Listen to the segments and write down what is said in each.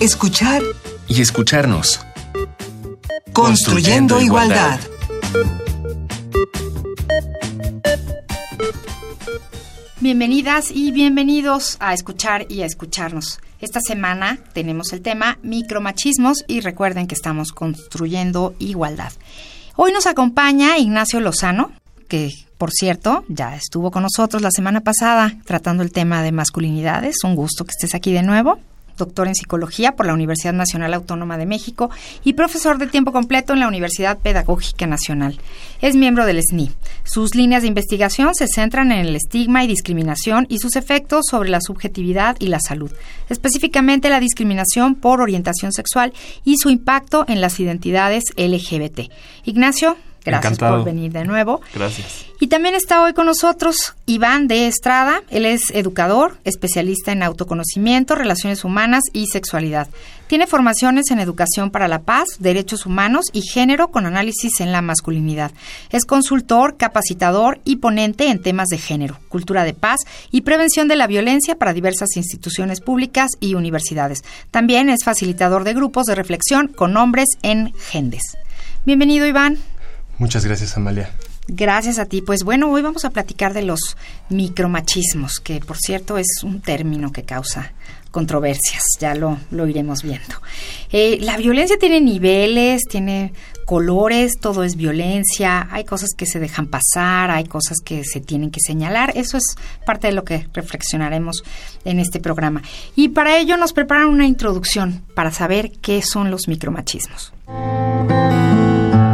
escuchar y escucharnos. Construyendo, igualdad. Bienvenidas y bienvenidos a escuchar y a escucharnos. Esta semana tenemos el tema micromachismos y recuerden que estamos construyendo igualdad. Hoy nos acompaña Ignacio Lozano, que por cierto ya estuvo con nosotros la semana pasada tratando el tema de masculinidades. Un gusto que estés aquí de nuevo doctor en psicología por la Universidad Nacional Autónoma de México y profesor de tiempo completo en la Universidad Pedagógica Nacional. Es miembro del SNI. Sus líneas de investigación se centran en el estigma y discriminación y sus efectos sobre la subjetividad y la salud, específicamente la discriminación por orientación sexual y su impacto en las identidades LGBT. Ignacio, Gracias por venir de nuevo. Gracias. Y también está hoy con nosotros Iván de Estrada. Él es educador, especialista en autoconocimiento, relaciones humanas y sexualidad. Tiene formaciones en educación para la paz, derechos humanos y género con análisis en la masculinidad. Es consultor, capacitador y ponente en temas de género, cultura de paz y prevención de la violencia para diversas instituciones públicas y universidades. También es facilitador de grupos de reflexión con hombres en Gendes. Bienvenido, Iván. Muchas gracias, Amalia. Gracias a ti. Pues bueno, hoy vamos a platicar de los micromachismos, que por cierto es un término que causa controversias, ya lo, lo iremos viendo. Eh, la violencia tiene niveles, tiene colores, todo es violencia, hay cosas que se dejan pasar, hay cosas que se tienen que señalar, eso es parte de lo que reflexionaremos en este programa. Y para ello nos preparan una introducción para saber qué son los micromachismos.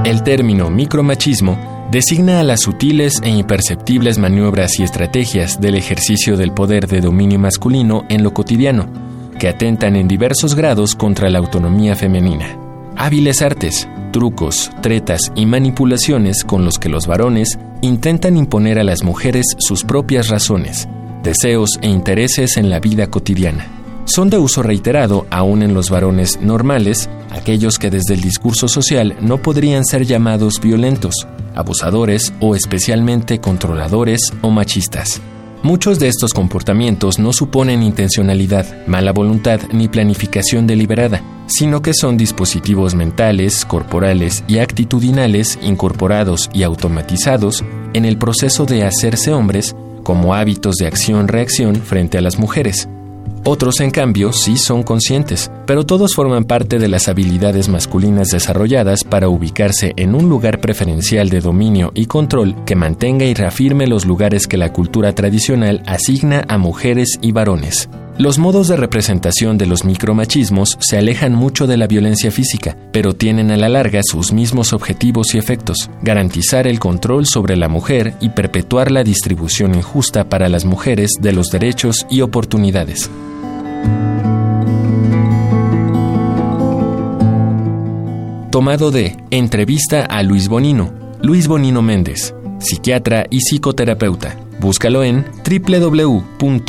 El término micromachismo designa a las sutiles e imperceptibles maniobras y estrategias del ejercicio del poder de dominio masculino en lo cotidiano, que atentan en diversos grados contra la autonomía femenina. Hábiles artes, trucos, tretas y manipulaciones con los que los varones intentan imponer a las mujeres sus propias razones, deseos e intereses en la vida cotidiana son de uso reiterado aún en los varones normales, aquellos que desde el discurso social no podrían ser llamados violentos, abusadores o especialmente controladores o machistas. Muchos de estos comportamientos no suponen intencionalidad, mala voluntad ni planificación deliberada, sino que son dispositivos mentales, corporales y actitudinales incorporados y automatizados en el proceso de hacerse hombres como hábitos de acción-reacción frente a las mujeres, otros, en cambio, sí son conscientes, pero todos forman parte de las habilidades masculinas desarrolladas para ubicarse en un lugar preferencial de dominio y control que mantenga y reafirme los lugares que la cultura tradicional asigna a mujeres y varones. Los modos de representación de los micromachismos se alejan mucho de la violencia física, pero tienen a la larga sus mismos objetivos y efectos, garantizar el control sobre la mujer y perpetuar la distribución injusta para las mujeres de los derechos y oportunidades. Tomado de Entrevista a Luis Bonino, Luis Bonino Méndez, psiquiatra y psicoterapeuta. Búscalo en www.mpdl.org,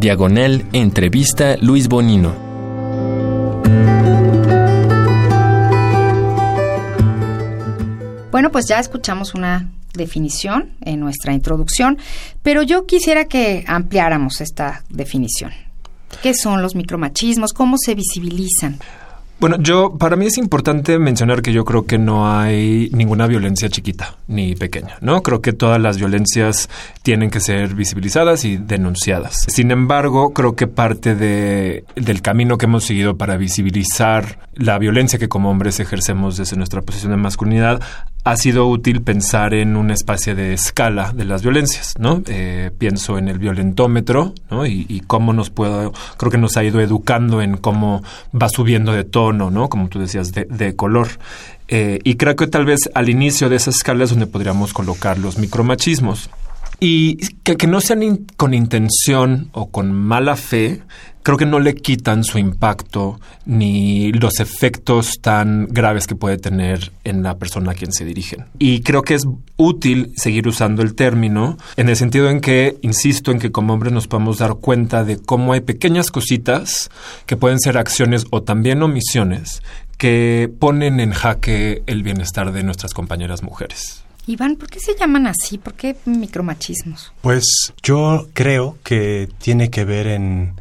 diagonal entrevista Luis Bonino. Bueno, pues ya escuchamos una definición en nuestra introducción, pero yo quisiera que ampliáramos esta definición. ¿Qué son los micromachismos? ¿Cómo se visibilizan? Bueno, yo, para mí es importante mencionar que yo creo que no hay ninguna violencia chiquita ni pequeña, ¿no? Creo que todas las violencias tienen que ser visibilizadas y denunciadas. Sin embargo, creo que parte de, del camino que hemos seguido para visibilizar la violencia que como hombres ejercemos desde nuestra posición de masculinidad ha sido útil pensar en una especie de escala de las violencias, ¿no? Eh, pienso en el violentómetro, ¿no? Y, cómo nos puedo, creo que nos ha ido educando en cómo va subiendo de tono, ¿no? Como tú decías, de, color. Eh, y creo que tal vez al inicio de esa escala es donde podríamos colocar los micromachismos. Y que, no sean con intención o con mala fe, creo que no le quitan su impacto ni los efectos tan graves que puede tener en la persona a quien se dirigen. Y creo que es útil seguir usando el término en el sentido en que, insisto, en que como hombres nos podemos dar cuenta de cómo hay pequeñas cositas que pueden ser acciones o también omisiones que ponen en jaque el bienestar de nuestras compañeras mujeres. Iván, ¿por qué se llaman así? ¿Por qué micromachismos? Pues yo creo que tiene que ver en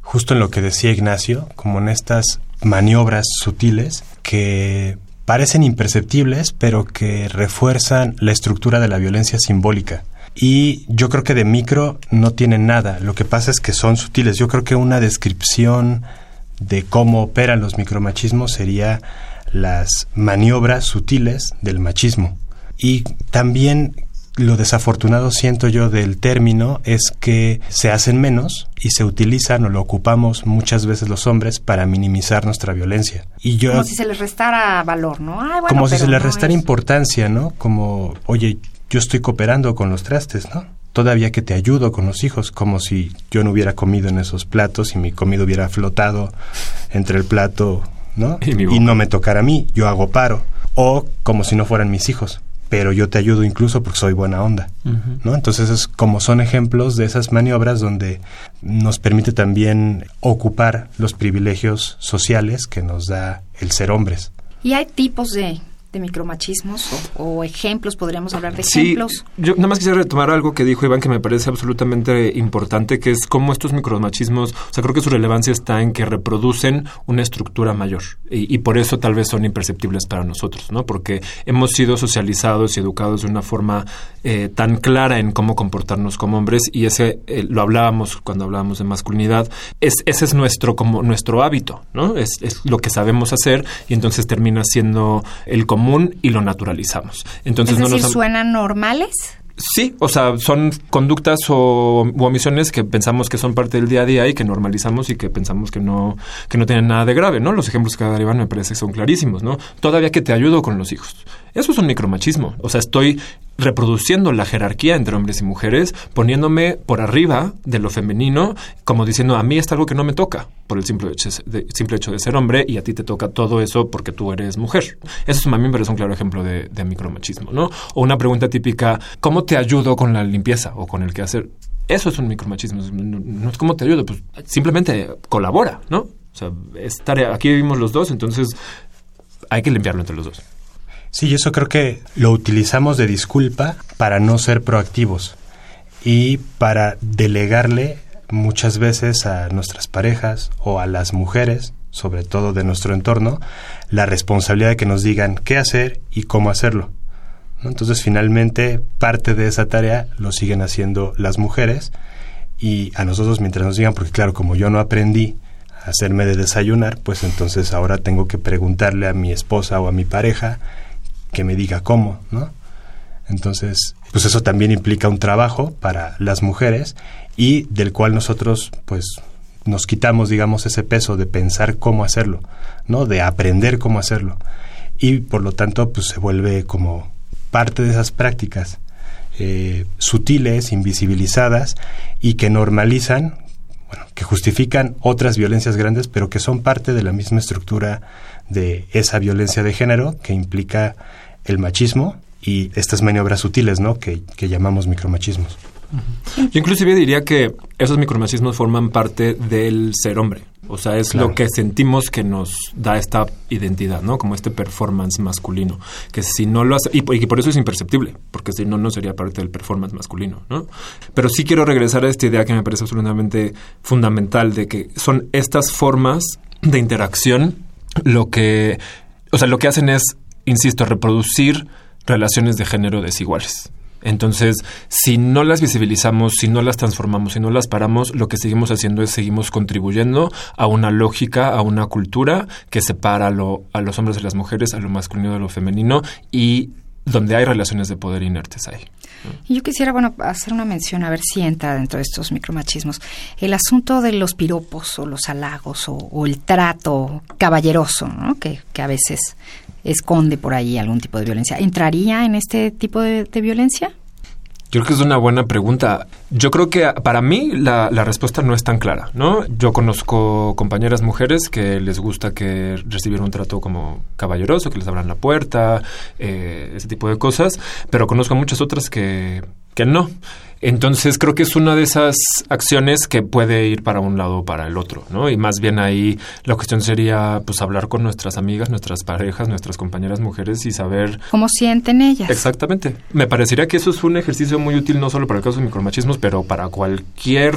justo en lo que decía Ignacio, como en estas maniobras sutiles que parecen imperceptibles, pero que refuerzan la estructura de la violencia simbólica. Y yo creo que de micro no tienen nada. Lo que pasa es que son sutiles. Yo creo que una descripción de cómo operan los micromachismos sería las maniobras sutiles del machismo. Y también lo desafortunado siento yo del término es que se hacen menos y se utilizan o lo ocupamos muchas veces los hombres para minimizar nuestra violencia. Y yo, como si se les restara valor, ¿no? como si se les restara importancia, ¿no? Como, oye, yo estoy cooperando con los trastes, ¿no? Todavía que te ayudo con los hijos, como si yo no hubiera comido en esos platos y mi comida hubiera flotado entre el plato, ¿no? y no me tocara a mí, yo hago paro. O como si no fueran mis hijos pero yo te ayudo incluso porque soy buena onda, ¿no? Entonces es como son ejemplos de esas maniobras donde nos permite también ocupar los privilegios sociales que nos da el ser hombres. Y hay tipos de de micromachismos o, ejemplos, podríamos hablar de ejemplos. Yo nada más quisiera retomar algo que dijo Iván que me parece absolutamente importante, que es cómo estos micromachismos, o sea, creo que su relevancia está en que reproducen una estructura mayor y, por eso tal vez son imperceptibles para nosotros, ¿no? Porque hemos sido socializados y educados de una forma eh, tan clara en cómo comportarnos como hombres y ese eh, lo hablábamos cuando hablábamos de masculinidad, es, ese es nuestro como nuestro hábito, ¿no? Es, es lo que sabemos hacer y entonces termina siendo el común y lo naturalizamos. Entonces, es decir, no ¿suenan normales? Sí, o sea, son conductas o omisiones que pensamos que son parte del día a día y que normalizamos y que pensamos que no, que no tienen nada de grave, ¿no? Los ejemplos que dar Iván me parece que son clarísimos, ¿no? Todavía que te ayudo con los hijos. Eso es un micromachismo. O sea, estoy reproduciendo la jerarquía entre hombres y mujeres, poniéndome por arriba de lo femenino, como diciendo, a mí es algo que no me toca por el simple hecho de, ser hombre y a ti te toca todo eso porque tú eres mujer. Eso a mí me parece un claro ejemplo de, de micromachismo, ¿no? O una pregunta típica, ¿cómo te ayudo con la limpieza o con el quehacer? Eso es un micromachismo. No, es cómo te ayudo, pues simplemente colabora, ¿no? O sea, es tarea. Aquí vivimos los dos, entonces hay que limpiarlo entre los dos. Sí, eso creo que lo utilizamos de disculpa para no ser proactivos y para delegarle muchas veces a nuestras parejas o a las mujeres, sobre todo de nuestro entorno, la responsabilidad de que nos digan qué hacer y cómo hacerlo. Entonces, finalmente, parte de esa tarea lo siguen haciendo las mujeres y a nosotros mientras nos digan, porque claro, como yo no aprendí a hacerme de desayunar, pues entonces ahora tengo que preguntarle a mi esposa o a mi pareja que me diga cómo, ¿no? Entonces, pues eso también implica un trabajo para las mujeres y del cual nosotros, pues, nos quitamos, digamos, ese peso de pensar cómo hacerlo, ¿no? De aprender cómo hacerlo. Y por lo tanto, pues se vuelve como parte de esas prácticas eh, sutiles, invisibilizadas y que normalizan, bueno, que justifican otras violencias grandes, pero que son parte de la misma estructura de esa violencia de género que implica el machismo y estas maniobras sutiles, ¿no? Que, llamamos micromachismos. Yo inclusive diría que esos micromachismos forman parte del ser hombre. O sea, es lo que sentimos que nos da esta identidad, ¿no? Como este performance masculino. Que si no lo hace, y, y por eso es imperceptible, porque si no, no sería parte del performance masculino, ¿no? Pero sí quiero regresar a esta idea que me parece absolutamente fundamental de que son estas formas de interacción lo que, o sea, lo que hacen es insisto, reproducir relaciones de género desiguales. Entonces, si no las visibilizamos, si no las transformamos, si no las paramos, lo que seguimos haciendo es seguimos contribuyendo a una lógica, a una cultura que separa a, a los hombres de las mujeres, a lo masculino de lo femenino y donde hay relaciones de poder inertes ahí. Y yo quisiera, bueno, hacer una mención, a ver si entra dentro de estos micromachismos. El asunto de los piropos o los halagos o, el trato caballeroso, ¿no? Que, a veces esconde por ahí algún tipo de violencia. ¿Entraría en este tipo de, violencia? Yo creo que es una buena pregunta. Yo creo que para mí la, respuesta no es tan clara, ¿no? Yo conozco compañeras mujeres que les gusta que recibieran un trato como caballeroso, que les abran la puerta, eh, ese tipo de cosas, pero conozco muchas otras que, que no. Entonces creo que es una de esas acciones que puede ir para un lado o para el otro, ¿no? Y más bien ahí la cuestión sería pues hablar con nuestras amigas, nuestras parejas, nuestras compañeras mujeres y saber cómo sienten ellas. Exactamente. Me parecería que eso es un ejercicio muy útil no solo para el caso de micromachismos, pero para cualquier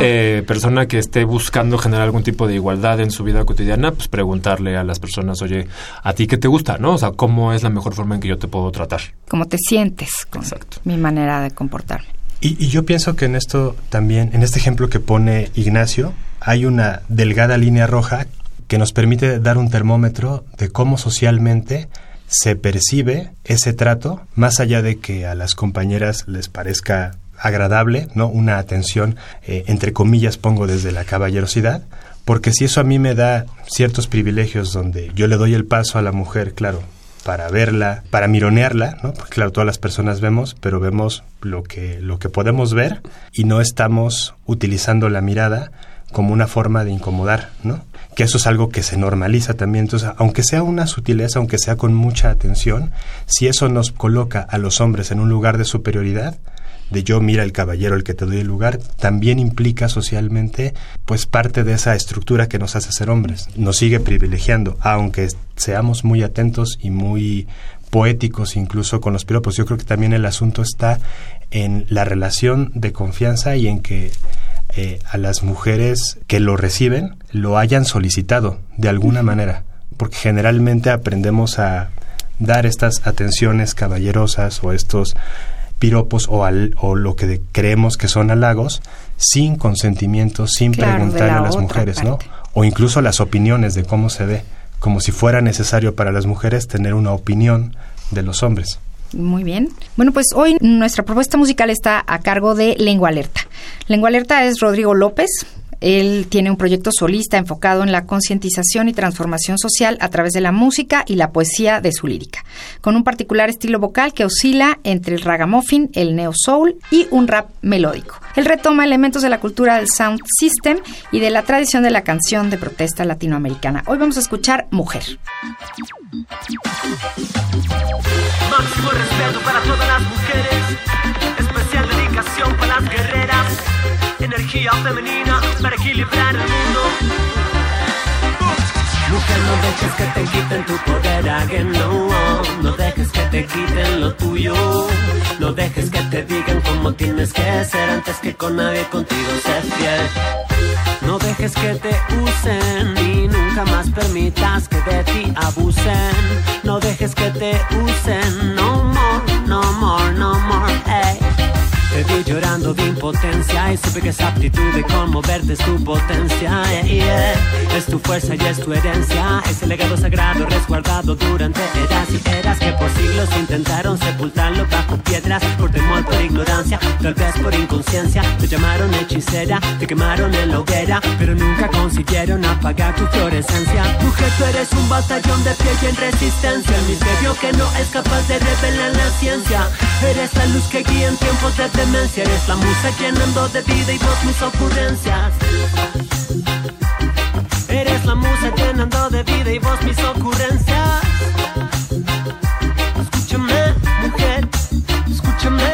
eh, persona que esté buscando generar algún tipo de igualdad en su vida cotidiana, pues preguntarle a las personas, oye, ¿a ti qué te gusta? ¿No? O sea, ¿cómo es la mejor forma en que yo te puedo tratar? ¿Cómo te sientes con mi manera de comportarme? Y, yo pienso que en esto también, en este ejemplo que pone Ignacio, hay una delgada línea roja que nos permite dar un termómetro de cómo socialmente se percibe ese trato, más allá de que a las compañeras les parezca agradable, ¿no? Una atención, eh, entre comillas, pongo desde la caballerosidad, porque si eso a mí me da ciertos privilegios donde yo le doy el paso a la mujer, claro, para verla, para mironearla, ¿no? Porque claro, todas las personas vemos, pero vemos lo que, lo que podemos ver y no estamos utilizando la mirada como una forma de incomodar, ¿no? Que eso es algo que se normaliza también. Entonces, aunque sea una sutileza, aunque sea con mucha atención, si eso nos coloca a los hombres en un lugar de superioridad, de yo mira el caballero el que te doy el lugar, también implica socialmente pues parte de esa estructura que nos hace ser hombres. Nos sigue privilegiando, aunque seamos muy atentos y muy poéticos incluso con los piropos. Yo creo que también el asunto está en la relación de confianza y en que eh, a las mujeres que lo reciben lo hayan solicitado de alguna manera, porque generalmente aprendemos a dar estas atenciones caballerosas o estos piropos o, al, o lo que creemos que son halagos sin consentimiento, sin preguntar a las mujeres, ¿no? O incluso las opiniones de cómo se ve, como si fuera necesario para las mujeres tener una opinión de los hombres. Muy bien. Bueno, pues hoy nuestra propuesta musical está a cargo de Lengua Alerta. Lengua Alerta es Rodrigo López, él tiene un proyecto solista enfocado en la concientización y transformación social a través de la música y la poesía de su lírica, con un particular estilo vocal que oscila entre el ragamuffin, el neo soul y un rap melódico. Él retoma elementos de la cultura del sound system y de la tradición de la canción de protesta latinoamericana. Hoy vamos a escuchar Mujer. Máximo respeto para todas las mujeres, energía femenina para equilibrar el mundo. Mujer, no dejes que te quiten tu poder, again, no. No dejes que te quiten lo tuyo. No dejes que te digan cómo tienes que ser antes que con nadie contigo ser fiel. No dejes que te usen y nunca más permitas que de ti abusen. No dejes que te usen, no more, no more, no more, vi llorando de impotencia y supe que esa aptitud de conmoverte es tu potencia. Es tu fuerza y es tu herencia. Ese legado sagrado resguardado durante eras y eras que por siglos intentaron sepultarlo bajo piedras por temor, por ignorancia, tal vez por inconsciencia. Te llamaron hechicera, te quemaron en la hoguera, pero nunca consiguieron apagar tu fluorescencia. Mujer, tú eres un batallón de pie y en resistencia. El misterio que no es capaz de revelar la ciencia. Eres la luz que guía en tiempos de Eres la musa llenando de vida y voz mis ocurrencias. Eres la musa llenando de vida y voz mis ocurrencias. Escúchame, mujer, escúchame.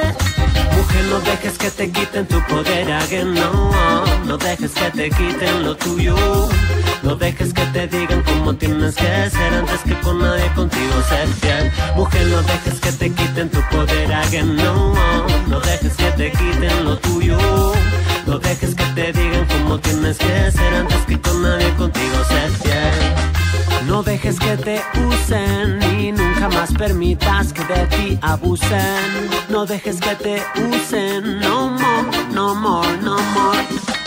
Mujer, no dejes que te quiten tu poder, again, no. No dejes que te quiten lo tuyo. No dejes que te digan cómo tienes que ser antes que con nadie contigo ser fiel. Mujer, no dejes que te quiten tu poder, again, no. No dejes que te quiten lo tuyo. No dejes que te digan cómo tienes que ser antes que con nadie contigo ser fiel. No dejes que te usen y nunca más permitas que de ti abusen. No dejes que te usen, no more, no more, no more.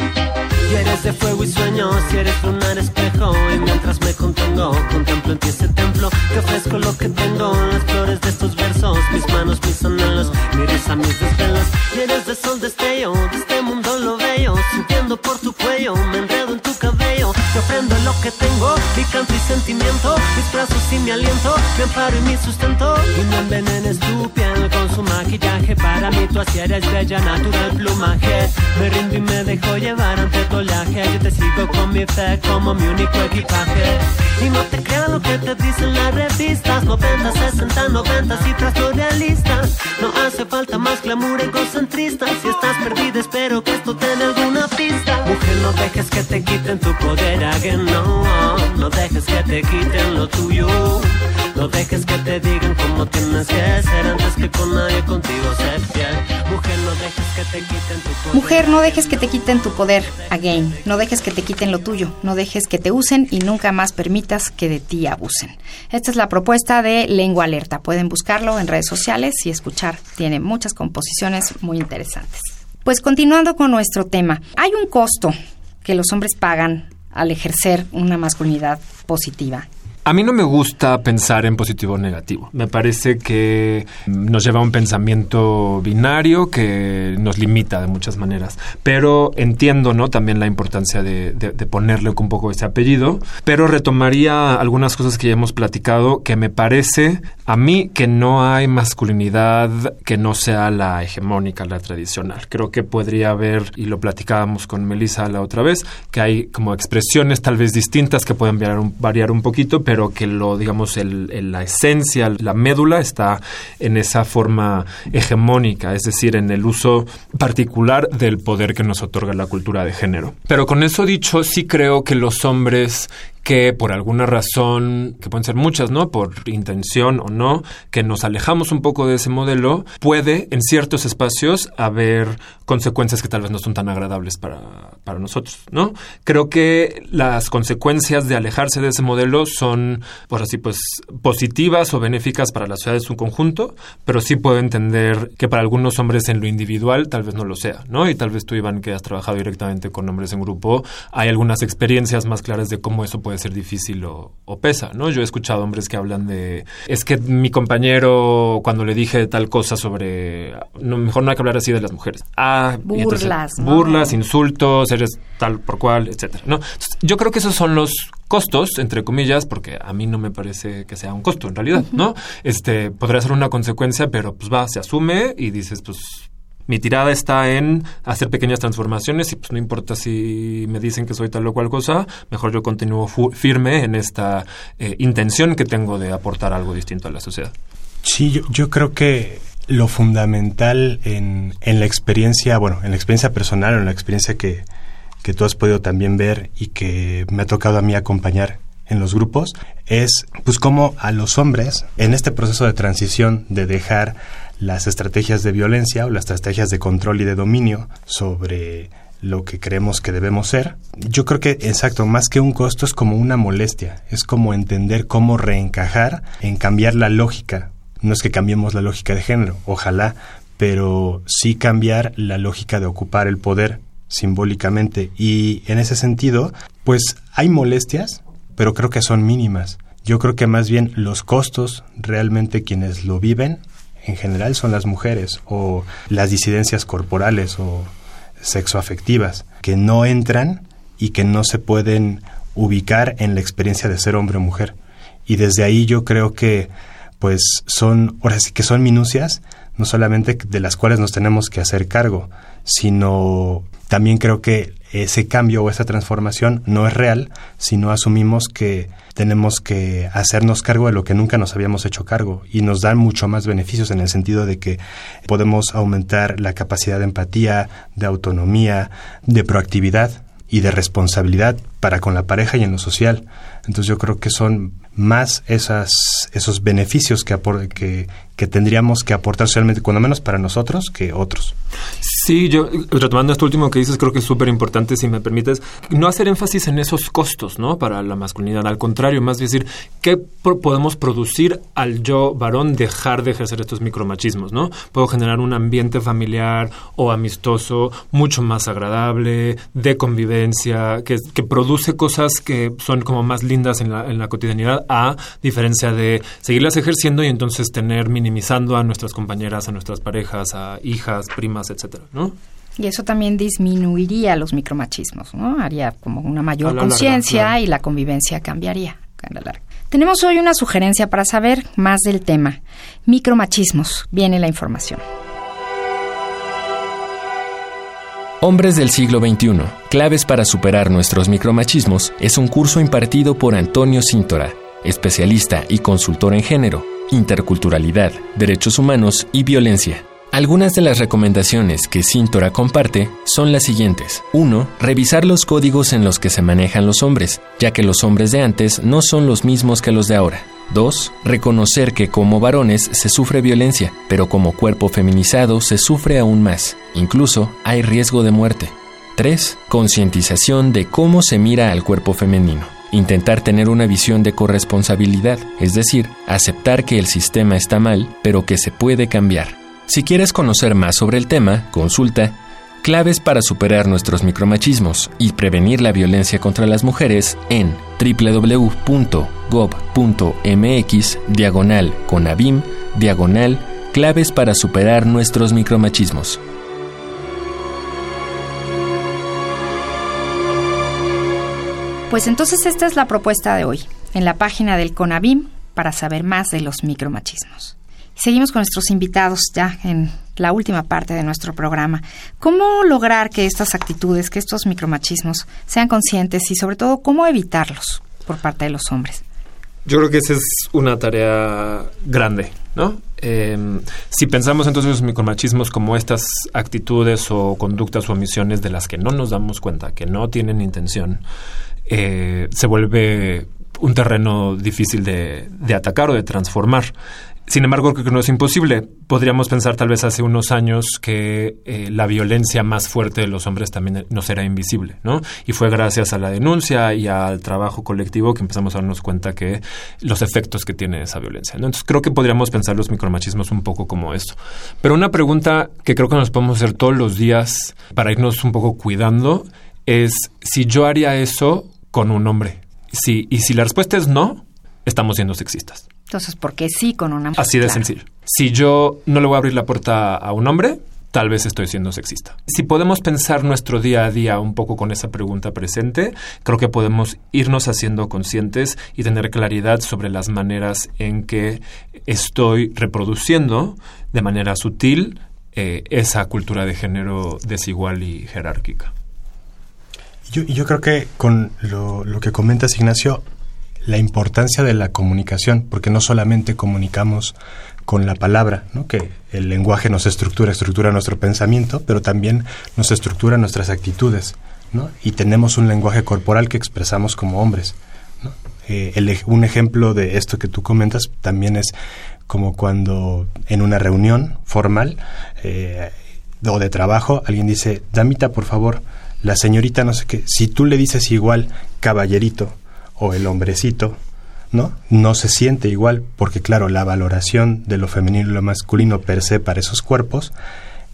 Y eres de fuego y sueño, si eres un espejo Y mientras me contengo, contemplo en ti ese templo Te ofrezco lo que tengo, las flores de estos versos Mis manos, mis anhelos, mires a mis desvelos Y eres de sol destello, de este mundo lo veo Subiendo por tu cuello, me enredo en tu cabello Te ofrendo lo que tengo, mi canto y sentimiento Mis brazos y mi aliento, mi amparo y mi sustento. Y no envenenes tu piel con su maquillaje. Para mí tú así eres bella, natural plumaje. Me rindo y me dejo llevar ante tu oleaje. Yo te sigo con mi fe como mi único equipaje. Y no te creas lo que te dicen las revistas. 90, 60, 90 cifras no realistas. No hace falta más glamour egocentrista. Si estás perdida, espero que esto tenga alguna Mujer, no dejes que te quiten tu poder. Again, no, no dejes que te quiten lo tuyo. No dejes que te digan cómo tienes que ser antes que con nadie contigo ser fiel. Mujer, no dejes que te quiten tu poder. Mujer, no dejes que te quiten tu poder, again. No dejes que te quiten lo tuyo. No dejes que te usen y nunca más permitas que de ti abusen. Esta es la propuesta de Lengua Alerta. Pueden buscarlo en redes sociales y escuchar. Tiene muchas composiciones muy interesantes. Pues continuando con nuestro tema, hay un costo que los hombres pagan al ejercer una masculinidad positiva. A mí no me gusta pensar en positivo o negativo. Me parece que nos lleva a un pensamiento binario que nos limita de muchas maneras. Pero entiendo, ¿no? También la importancia de, ponerle un poco ese apellido. Pero retomaría algunas cosas que ya hemos platicado que me parece a mí que no hay masculinidad que no sea la hegemónica, la tradicional. Creo que podría haber, y lo platicábamos con Melissa la otra vez, que hay como expresiones tal vez distintas que pueden variar un, poquito, que lo, digamos, el, la esencia, la médula está en esa forma hegemónica, es decir, en el uso particular del poder que nos otorga la cultura de género. Pero con eso dicho, sí creo que los hombres que por alguna razón, que pueden ser muchas, ¿no? Por intención o no, que nos alejamos un poco de ese modelo, puede en ciertos espacios haber consecuencias que tal vez no son tan agradables para, para nosotros, ¿no? Creo que las consecuencias de alejarse de ese modelo son, por así, pues, positivas o benéficas para la sociedad en su conjunto, pero sí puedo entender que para algunos hombres en lo individual tal vez no lo sea, ¿no? Y tal vez tú, Iván, que has trabajado directamente con hombres en grupo, hay algunas experiencias más claras de cómo eso puede puede ser difícil o, o, pesa, ¿no? Yo he escuchado hombres que hablan de, es que mi compañero cuando le dije tal cosa sobre, no, mejor no hay que hablar así de las mujeres. Ah, burlas, entonces, ¿no? burlas, insultos, eres tal por cual, etcétera, ¿no? Entonces, yo creo que esos son los costos, entre comillas, porque a mí no me parece que sea un costo en realidad. ¿no? Este, podría ser una consecuencia, pero pues va, se asume y dices, pues mi tirada está en hacer pequeñas transformaciones y pues no importa si me dicen que soy tal o cual cosa, mejor yo continúo firme en esta eh, intención que tengo de aportar algo distinto a la sociedad. Sí, yo, creo que lo fundamental en, en, la experiencia, bueno, en la experiencia personal en la experiencia que, que tú has podido también ver y que me ha tocado a mí acompañar en los grupos, es pues cómo a los hombres en este proceso de transición de dejar las estrategias de violencia o las estrategias de control y de dominio sobre lo que creemos que debemos ser. Yo creo que, exacto, más que un costo es como una molestia, es como entender cómo reencajar en cambiar la lógica. No es que cambiemos la lógica de género, ojalá, pero sí cambiar la lógica de ocupar el poder simbólicamente. Y en ese sentido, pues hay molestias, pero creo que son mínimas. Yo creo que más bien los costos, realmente quienes lo viven, en general son las mujeres o las disidencias corporales o sexoafectivas que no entran y que no se pueden ubicar en la experiencia de ser hombre o mujer. Y desde ahí yo creo que pues son, ahora sí que son minucias, no solamente de las cuales nos tenemos que hacer cargo, sino también creo que ese cambio o esa transformación no es real si no asumimos que tenemos que hacernos cargo de lo que nunca nos habíamos hecho cargo y nos dan mucho más beneficios en el sentido de que podemos aumentar la capacidad de empatía, de autonomía, de proactividad y de responsabilidad para con la pareja y en lo social. Entonces yo creo que son más esas, esos beneficios que, que, que tendríamos que aportar socialmente, cuando menos para nosotros, que otros. Sí, yo, retomando esto último que dices, creo que es súper importante, si me permites, no hacer énfasis en esos costos, ¿no? Para la masculinidad. Al contrario, más decir, ¿qué podemos producir al yo varón dejar de ejercer estos micromachismos, ¿no? Puedo generar un ambiente familiar o amistoso mucho más agradable, de convivencia, que, produce cosas que son como más lindas en la, en la cotidianidad, a diferencia de seguirlas ejerciendo y entonces tener minimizando a nuestras compañeras, a nuestras parejas, a hijas, primas, etcétera, ¿no? Y eso también disminuiría los micromachismos, ¿no? Haría como una mayor conciencia y la convivencia cambiaría. manga larga. Tenemos hoy una sugerencia para saber más del tema. Micromachismos. Viene la información. Hombres del siglo XXI, claves para superar nuestros micromachismos, es un curso impartido por Antonio Cintora, especialista y consultor en género, interculturalidad, derechos humanos y violencia. Algunas de las recomendaciones que Cintora comparte son las siguientes. 1. Revisar los códigos en los que se manejan los hombres, ya que los hombres de antes no son los mismos que los de ahora. 2. Reconocer que como varones se sufre violencia, pero como cuerpo feminizado se sufre aún más. Incluso hay riesgo de muerte. 3. Concientización de cómo se mira al cuerpo femenino. Intentar tener una visión de corresponsabilidad, es decir, aceptar que el sistema está mal, pero que se puede cambiar. Si quieres conocer más sobre el tema, consulta Claves para superar nuestros micromachismos y prevenir la violencia contra las mujeres en www.gov.mx diagonal conabim diagonal claves para superar nuestros micromachismos. Pues entonces esta es la propuesta de hoy, en la página del CONABIM para saber más de los micromachismos. Seguimos con nuestros invitados ya en la última parte de nuestro programa. ¿Cómo lograr que estas actitudes, que estos micromachismos sean conscientes y sobre todo cómo evitarlos por parte de los hombres? Yo creo que esa es una tarea grande, ¿no? Em, si pensamos entonces los micromachismos como estas actitudes o conductas o omisiones de las que no nos damos cuenta, que no tienen intención, eh, se vuelve un terreno difícil de, atacar o de transformar. Sin embargo, creo que no es imposible. Podríamos pensar tal vez hace unos años que eh, la violencia más fuerte de los hombres también nos era invisible, ¿no? Y fue gracias a la denuncia y al trabajo colectivo que empezamos a darnos cuenta que los efectos que tiene esa violencia. Entonces creo que podríamos pensar los micromachismos un poco como esto. Pero una pregunta que creo que nos podemos hacer todos los días para irnos un poco cuidando es si yo haría eso con un hombre. Sí, y si la respuesta es no, estamos siendo sexistas. Entonces, ¿por qué sí con una mujer? Así de sencillo. Si yo no le voy a abrir la puerta a un hombre, tal vez estoy siendo sexista. Si podemos pensar nuestro día a día un poco con esa pregunta presente, creo que podemos irnos haciendo conscientes y tener claridad sobre las maneras en que estoy reproduciendo de manera sutil eh, esa cultura de género desigual y jerárquica. Yo, yo creo que con lo, lo que comentas, Ignacio, la importancia de la comunicación, porque no solamente comunicamos con la palabra, ¿no? que el lenguaje nos estructura, estructura nuestro pensamiento, pero también nos estructura nuestras actitudes, ¿no? y tenemos un lenguaje corporal que expresamos como hombres. ¿no? Eh, un ejemplo de esto que tú comentas también es como cuando en una reunión formal eh, o de trabajo alguien dice, damita, por favor, la señorita no sé qué, si tú le dices igual, caballerito, o el hombrecito, ¿no? No se siente igual, porque claro, la valoración de lo femenino y lo masculino per se para esos cuerpos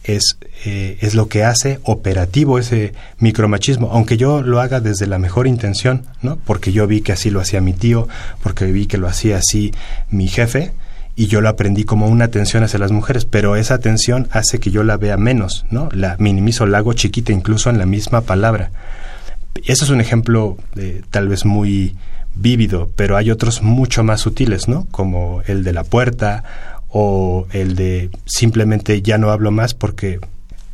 es, eh, es lo que hace operativo ese micromachismo, aunque yo lo haga desde la mejor intención, ¿no? Porque yo vi que así lo hacía mi tío, porque vi que lo hacía así mi jefe, y yo lo aprendí como una atención hacia las mujeres, pero esa atención hace que yo la vea menos, ¿no? La minimizo, la hago chiquita incluso en la misma palabra. Eso es un ejemplo de, tal vez muy vívido, pero hay otros mucho más sutiles, ¿no? Como el de la puerta o el de simplemente ya no hablo más porque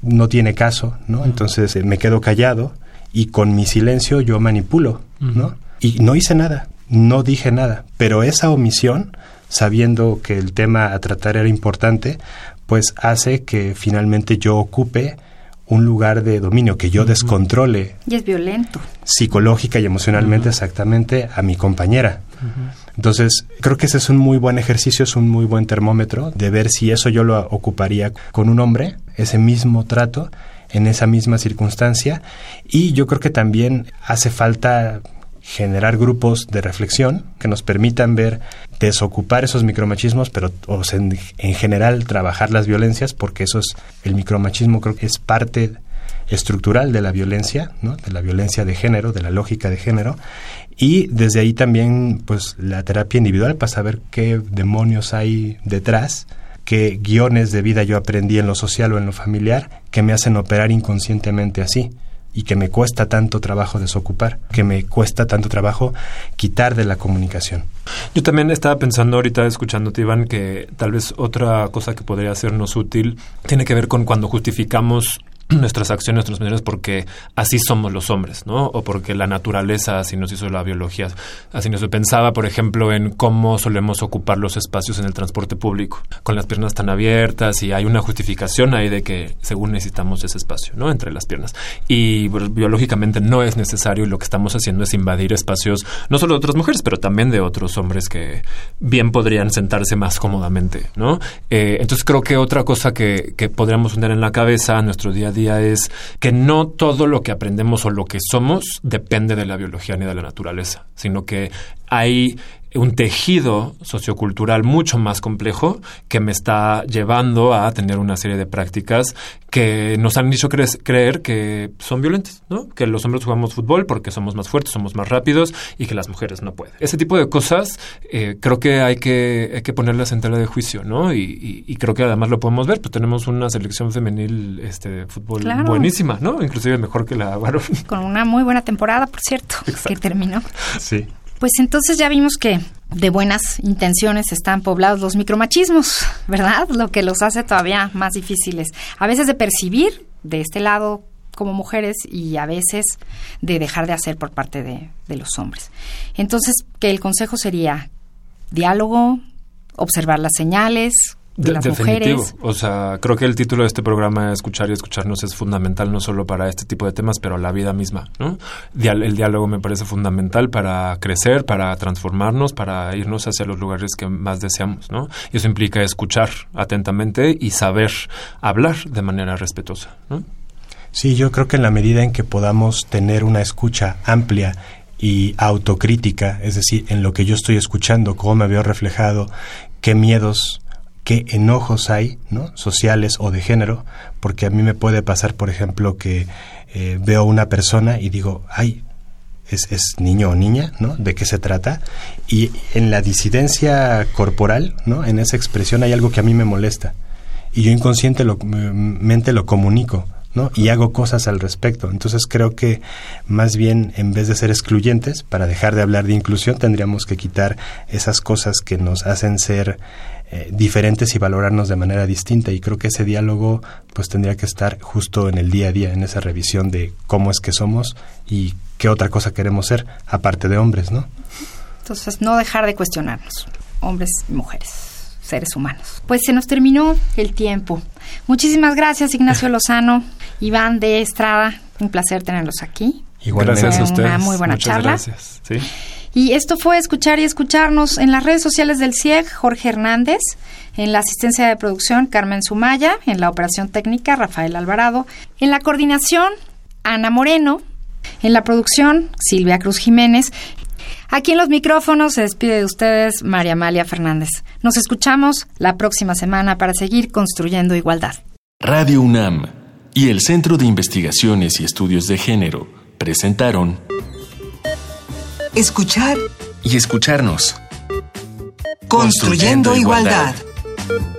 no tiene caso, ¿no? Entonces eh, me quedo callado y con mi silencio yo manipulo, ¿no? Y no hice nada, no dije nada, pero esa omisión, sabiendo que el tema a tratar era importante, pues hace que finalmente yo ocupe un lugar de dominio, que yo descontrole. Y es violento. Psicológica y emocionalmente exactamente a mi compañera. Entonces, creo que ese es un muy buen ejercicio, es un muy buen termómetro de ver si eso yo lo ocuparía con un hombre, ese mismo trato, en esa misma circunstancia. Y yo creo que también hace falta generar grupos de reflexión que nos permitan ver, desocupar esos micromachismos, pero en, en, general trabajar las violencias, porque eso es, el micromachismo creo que es parte estructural de la violencia, ¿no? de la violencia de género, de la lógica de género, y desde ahí también pues la terapia individual para saber qué demonios hay detrás, qué guiones de vida yo aprendí en lo social o en lo familiar que me hacen operar inconscientemente así. Y que me cuesta tanto trabajo desocupar, que me cuesta tanto trabajo quitar de la comunicación. Yo también estaba pensando ahorita escuchándote, Iván, que tal vez otra cosa que podría sernos útil tiene que ver con cuando justificamos nuestras acciones, nuestras maneras, porque así somos los hombres, ¿no? O porque la naturaleza así nos hizo la biología. Así nos pensaba, por ejemplo, en cómo solemos ocupar los espacios en el transporte público, con las piernas tan abiertas y hay una justificación ahí de que según necesitamos ese espacio, ¿no? Entre las piernas. Y biológicamente no es necesario y lo que estamos haciendo es invadir espacios, no solo de otras mujeres, pero también de otros hombres que bien podrían sentarse más cómodamente, ¿no? Eh, entonces creo que otra cosa que, que podríamos tener en la cabeza nuestro día a día es que no todo lo que aprendemos o lo que somos depende de la biología ni de la naturaleza, sino que hay un tejido sociocultural mucho más complejo que me está llevando a tener una serie de prácticas que nos han dicho creer que son violentas, ¿no? Que los hombres jugamos fútbol porque somos más fuertes, somos más rápidos y que las mujeres no pueden. Ese tipo de cosas eh, creo que hay, que hay que ponerlas en tela de juicio, ¿no? Y, creo que además lo podemos ver, pues tenemos una selección femenil este, de fútbol buenísima, ¿no? Inclusive mejor que la varón. Con una muy buena temporada, por cierto, que terminó. Sí. Pues entonces ya vimos que de buenas intenciones están poblados los micromachismos, ¿verdad? Lo que los hace todavía más difíciles. A veces de percibir de este lado como mujeres y a veces de dejar de hacer por parte de, de los hombres. Entonces, que el consejo sería diálogo, observar las señales, Definitivo. O sea, creo que el título de este programa, Escuchar y Escucharnos, es fundamental no solo para este tipo de temas, pero la vida misma. ¿no? El diálogo me parece fundamental para crecer, para transformarnos, para irnos hacia los lugares que más deseamos. ¿no? Y eso implica escuchar atentamente y saber hablar de manera respetuosa. ¿no? Sí, yo creo que en la medida en que podamos tener una escucha amplia y autocrítica, es decir, en lo que yo estoy escuchando, cómo me veo reflejado, qué miedos qué enojos hay, ¿no? Sociales o de género, porque a mí me puede pasar, por ejemplo, que eh, veo una persona y digo, ay, es, es, niño o niña, ¿no? ¿De qué se trata? Y en la disidencia corporal, ¿no? En esa expresión hay algo que a mí me molesta. Y yo inconscientemente lo comunico, ¿no? Y hago cosas al respecto. Entonces creo que más bien en vez de ser excluyentes, para dejar de hablar de inclusión, tendríamos que quitar esas cosas que nos hacen ser eh, diferentes y valorarnos de manera distinta y creo que ese diálogo pues tendría que estar justo en el día a día en esa revisión de cómo es que somos y qué otra cosa queremos ser aparte de hombres, ¿no? Entonces no dejar de cuestionarnos, hombres y mujeres, seres humanos. Pues se nos terminó el tiempo. Muchísimas gracias Ignacio Lozano, Iván de Estrada, un placer tenerlos aquí. Igualmente. Gracias a ustedes. Una muy buena Muchas charla. Gracias. ¿Sí? Y esto fue escuchar y escucharnos en las redes sociales del CIEG, Jorge Hernández, en la asistencia de producción, Carmen Sumaya, en la operación técnica, Rafael Alvarado, en la coordinación, Ana Moreno, en la producción, Silvia Cruz Jiménez. Aquí en los micrófonos se despide de ustedes María Amalia Fernández. Nos escuchamos la próxima semana para seguir construyendo igualdad. Radio UNAM y el Centro de Investigaciones y Estudios de Género presentaron escuchar y escucharnos. Construyendo, igualdad. igualdad.